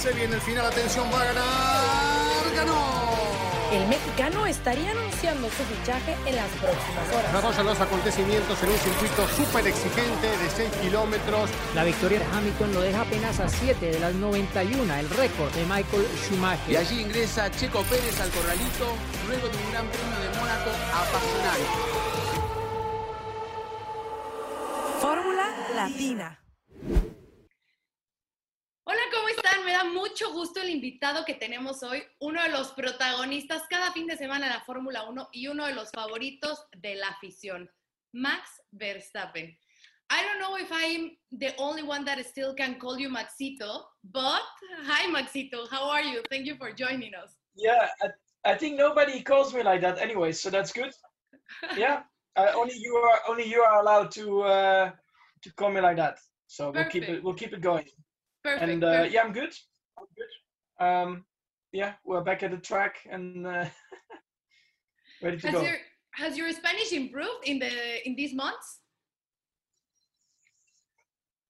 Se viene el final, atención, va a ganar. ¡Ganó! El mexicano estaría anunciando su fichaje en las próximas horas. Vamos a los acontecimientos en un circuito súper exigente de 6 kilómetros. La victoria de Hamilton lo deja apenas a 7 de las 91, el récord de Michael Schumacher. Y allí ingresa Checo Pérez al corralito luego de un gran premio de Mónaco apasionante. Fórmula Latina. Mucho gusto el invitado que tenemos hoy, uno de los protagonistas cada fin de semana en la Fórmula 1 y uno de los favoritos de la afición, Max Verstappen. I don't know if I'm the only one that still can call you Maxito, but hi Maxito, how are you? Thank you for joining us. Yeah, I, I think nobody calls me like that anyway, so that's good. Yeah, uh, only you are only you are allowed to uh, to call me like that. So we'll keep it we'll keep it going. Perfect. and uh, perfect. yeah, I'm good. Good. Um, yeah, we're back at the track and uh, ready to has go. your has your Spanish improved in the in these months?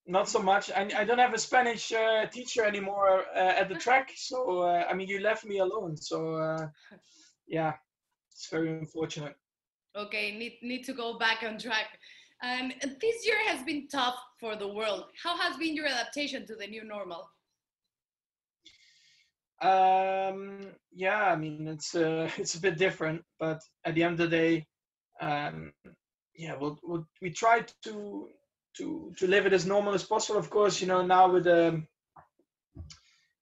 Not so much. I, I don't have a Spanish uh, teacher anymore uh, at the track, so uh, I mean, you left me alone. So uh, yeah, it's very unfortunate. Okay, need need to go back on track. Um, this year has been tough for the world. How has been your adaptation to the new normal? Um, yeah, I mean it's uh, it's a bit different, but at the end of the day, um, yeah, we'll, we'll we try to to to live it as normal as possible. Of course, you know now with the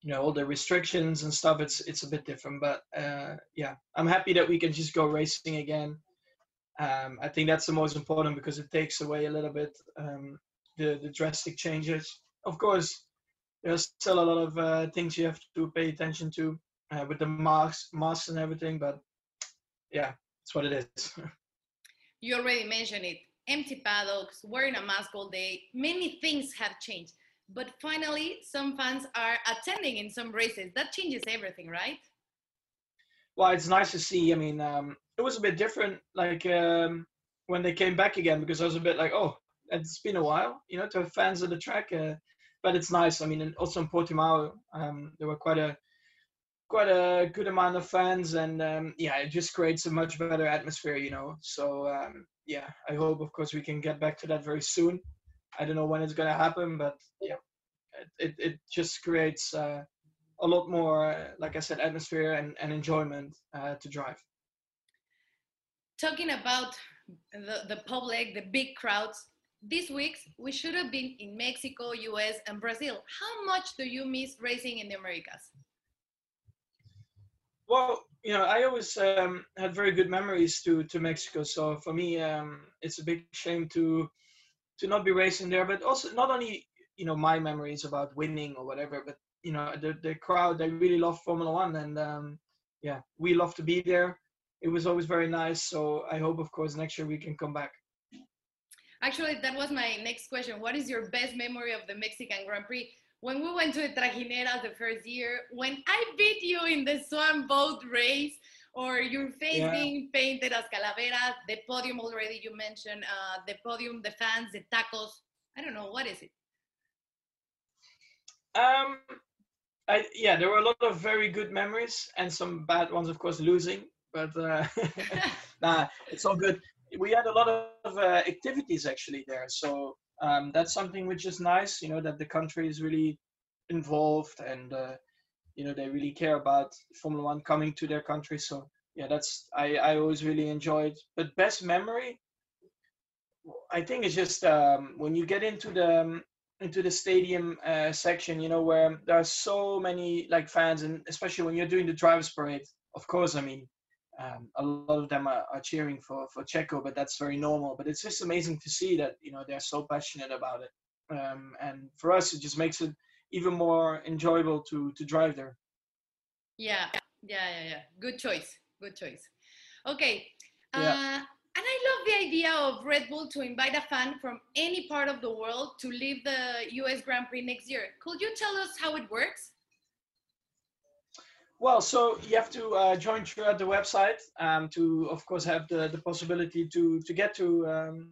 you know all the restrictions and stuff, it's it's a bit different. But uh, yeah, I'm happy that we can just go racing again. Um, I think that's the most important because it takes away a little bit um, the the drastic changes. Of course, there's still a lot of uh, things you have to pay attention to uh, with the masks, masks and everything. But yeah, that's what it is. You already mentioned it. Empty paddocks, wearing a mask all day. Many things have changed. But finally, some fans are attending in some races. That changes everything, right? well, it's nice to see. I mean, um, it was a bit different, like um, when they came back again, because I was a bit like, oh, it's been a while, you know, to have fans of the track. Uh, but it's nice. I mean, and also in Portimao, um, there were quite a quite a good amount of fans, and um, yeah, it just creates a much better atmosphere, you know. So um, yeah, I hope, of course, we can get back to that very soon. I don't know when it's gonna happen, but yeah, it it, it just creates. Uh, a lot more, uh, like I said, atmosphere and, and enjoyment uh, to drive. Talking about the, the public, the big crowds, these weeks we should have been in Mexico, US, and Brazil. How much do you miss racing in the Americas? Well, you know, I always um, had very good memories to to Mexico. So for me, um, it's a big shame to to not be racing there. But also, not only you know my memories about winning or whatever, but you know the the crowd they really love Formula One, and um, yeah, we love to be there. It was always very nice. So I hope, of course, next year we can come back. Actually, that was my next question. What is your best memory of the Mexican Grand Prix? When we went to the Trajineras the first year, when I beat you in the Swan boat race, or your face Yeah. being painted as calaveras, the podium already you mentioned, uh, the podium, the fans, the tacos. I don't know, what is it? Um, I yeah, there were a lot of very good memories and some bad ones, of course, losing. But uh, nah, it's all good. We had a lot of uh, activities actually there, so um, that's something which is nice. You know that the country is really involved and uh, you know they really care about Formula One coming to their country. So yeah, that's I I always really enjoyed. But best memory, I think it's just um, when you get into the um, into the stadium uh, section, you know, where there are so many like fans, and especially when you're doing the drivers' parade. Of course, I mean, um, a lot of them are, are cheering for for Checo, but that's very normal. But it's just amazing to see that you know they're so passionate about it, um, and for us, it just makes it even more enjoyable to to drive there. Yeah, yeah, yeah, yeah. Good choice. Good choice. Okay. Uh, Yeah. and I love the idea of Red Bull to invite a fan from any part of the world to leave the US Grand Prix next year. Could you tell us how it works? Well, so you have to uh, join throughout the website um, to, of course, have the, the possibility to to get to um,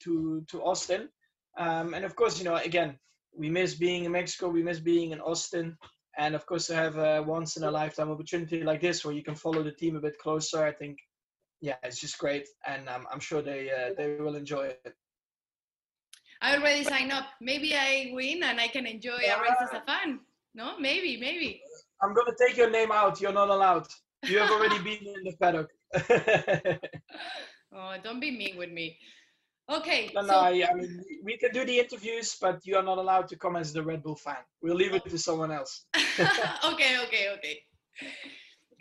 to to Austin, um, and of course, you know, again, we miss being in Mexico, we miss being in Austin. and of course to have a once in a lifetime opportunity like this where you can follow the team a bit closer, I think, yeah, it's just great, and um, I'm sure they uh, they will enjoy it. I already signed up. Maybe I win and I can enjoy a race as a fan. No, maybe, maybe. I'm gonna take your name out. You're not allowed. You have already been in the paddock. oh, don't be mean with me. Okay. No, so, no, I, I mean, we can do the interviews, but you are not allowed to come as the Red Bull fan. We'll leave it to someone else. okay, okay, okay.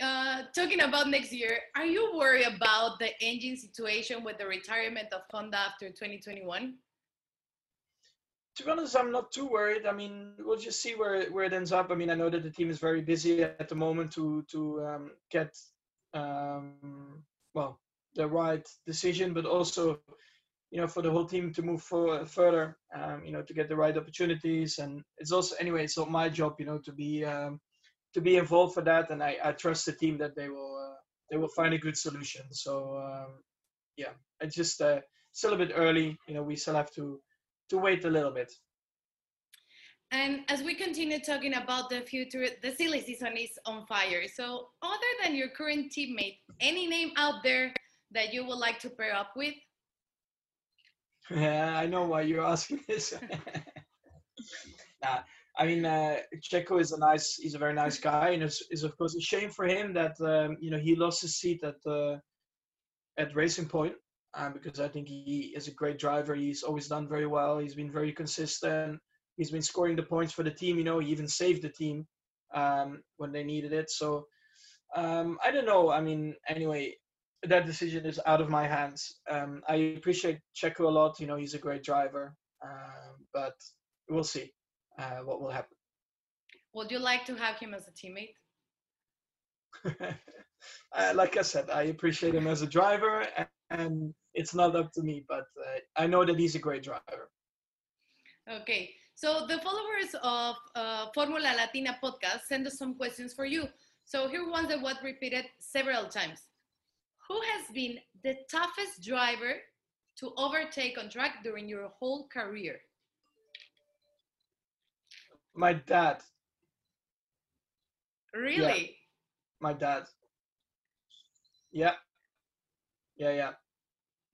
Uh, talking about next year, are you worried about the engine situation with the retirement of Honda after 2021? To be honest, I'm not too worried. I mean, we'll just see where where it ends up. I mean, I know that the team is very busy at the moment to to um, get um, well the right decision, but also you know for the whole team to move for, further. Um, you know, to get the right opportunities, and it's also anyway, it's not my job, you know, to be um, to be involved for that, and I, I trust the team that they will uh, they will find a good solution. So um, yeah, it's just uh, still a bit early. You know, we still have to to wait a little bit. And as we continue talking about the future, the silly season is on fire. So, other than your current teammate, any name out there that you would like to pair up with? Yeah, I know why you're asking this. nah, I mean, uh, Checo is a nice, he's a very nice guy, and it's, it's of course a shame for him that um, you know he lost his seat at uh, at Racing Point um, because I think he is a great driver. He's always done very well. He's been very consistent. He's been scoring the points for the team. You know, he even saved the team um, when they needed it. So um, I don't know. I mean, anyway, that decision is out of my hands. Um, I appreciate Checo a lot. You know, he's a great driver, um, but we'll see uh, what will happen. Would you like to have him as a teammate? uh, like I said, I appreciate him as a driver, and, and it's not up to me, but uh, I know that he's a great driver. Okay, so the followers of uh, Formula Latina podcast send us some questions for you. So here one that was repeated several times. Who has been the toughest driver to overtake on track during your whole career? My dad. Really? Yeah, my dad. Yeah. Yeah, yeah.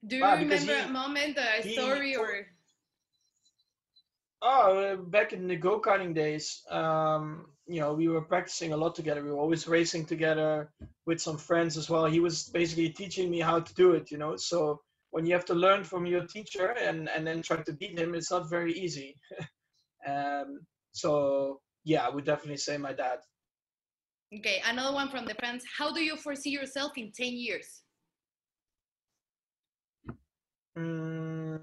Do you remember because a moment, a he- story, or Oh, uh, back in the go karting days, um, you know, we were practicing a lot together. We were always racing together with some friends as well. He was basically teaching me how to do it, you know. So when you have to learn from your teacher and and then try to beat him, it's not very easy. um, so yeah, I would definitely say my dad. okay? Another one from the fans. How do you foresee yourself in ten years? Mm,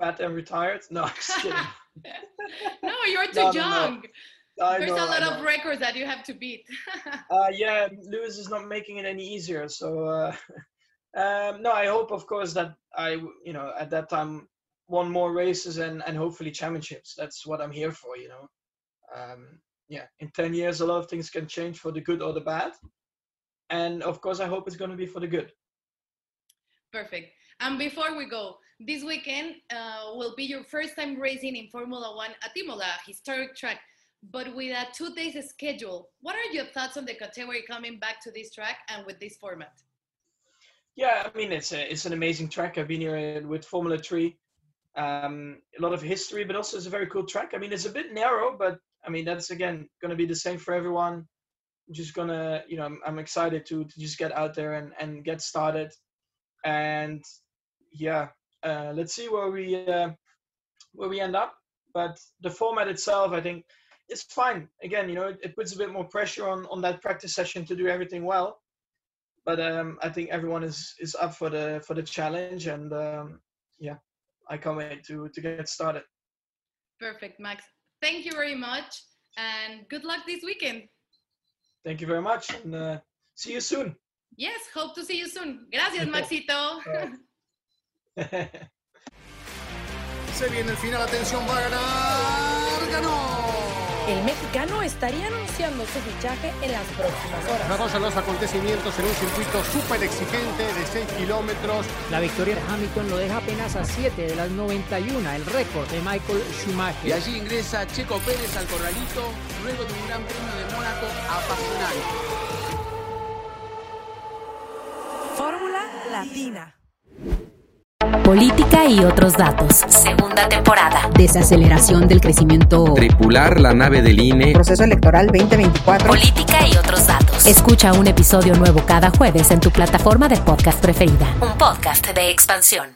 fat and retired? No, I'm just kidding. no, you're too No, no, no. young. There's know, a lot of records that you have to beat. Uh, yeah, Lewis is not making it any easier. So, uh, um, no, I hope, of course, that I, you know, at that time won more races and, and hopefully championships. That's what I'm here for, you know. Um, yeah, in 10 years, a lot of things can change for the good or the bad. And of course, I hope it's going to be for the good. Perfect. And before we go, this weekend uh, will be your first time racing in Formula One at Imola, historic track, but with a two days schedule. What are your thoughts on the category coming back to this track and with this format? Yeah, I mean it's a, it's an amazing track. I've been here with Formula Three, um, a lot of history, but also it's a very cool track. I mean it's a bit narrow, but I mean that's again going to be the same for everyone. Just gonna, you know, I'm, I'm excited to to just get out there and and get started, and yeah, uh, let's see where we uh, where we end up. But the format itself, I think, is fine. Again, you know, it, it puts a bit more pressure on on that practice session to do everything well but um, I think everyone is is up for the for the challenge, and um, yeah, I can't wait to to get started. Perfect, Max. Thank you very much and good luck this weekend. Thank you very much, and uh, see you soon. Yes, hope to see you soon. Gracias, Maxito. Se viene el final, atención, va a ganar. ¡Ganó! El mexicano estaría anunciando su fichaje en las próximas horas. Desarrollan los acontecimientos en un circuito súper exigente de 6 kilómetros. La victoria de Hamilton lo deja apenas a 7 de las 91, el récord de Michael Y Schumacher. allí ingresa Checo Pérez al corralito luego de un gran premio de Mónaco apasionante. Fórmula Latina. Política y otros datos. Segunda temporada. Desaceleración del crecimiento. Tripular la nave del INE. Proceso electoral 2024. Política y otros datos. Escucha un episodio nuevo cada jueves en tu plataforma de podcast preferida. Un podcast de expansión.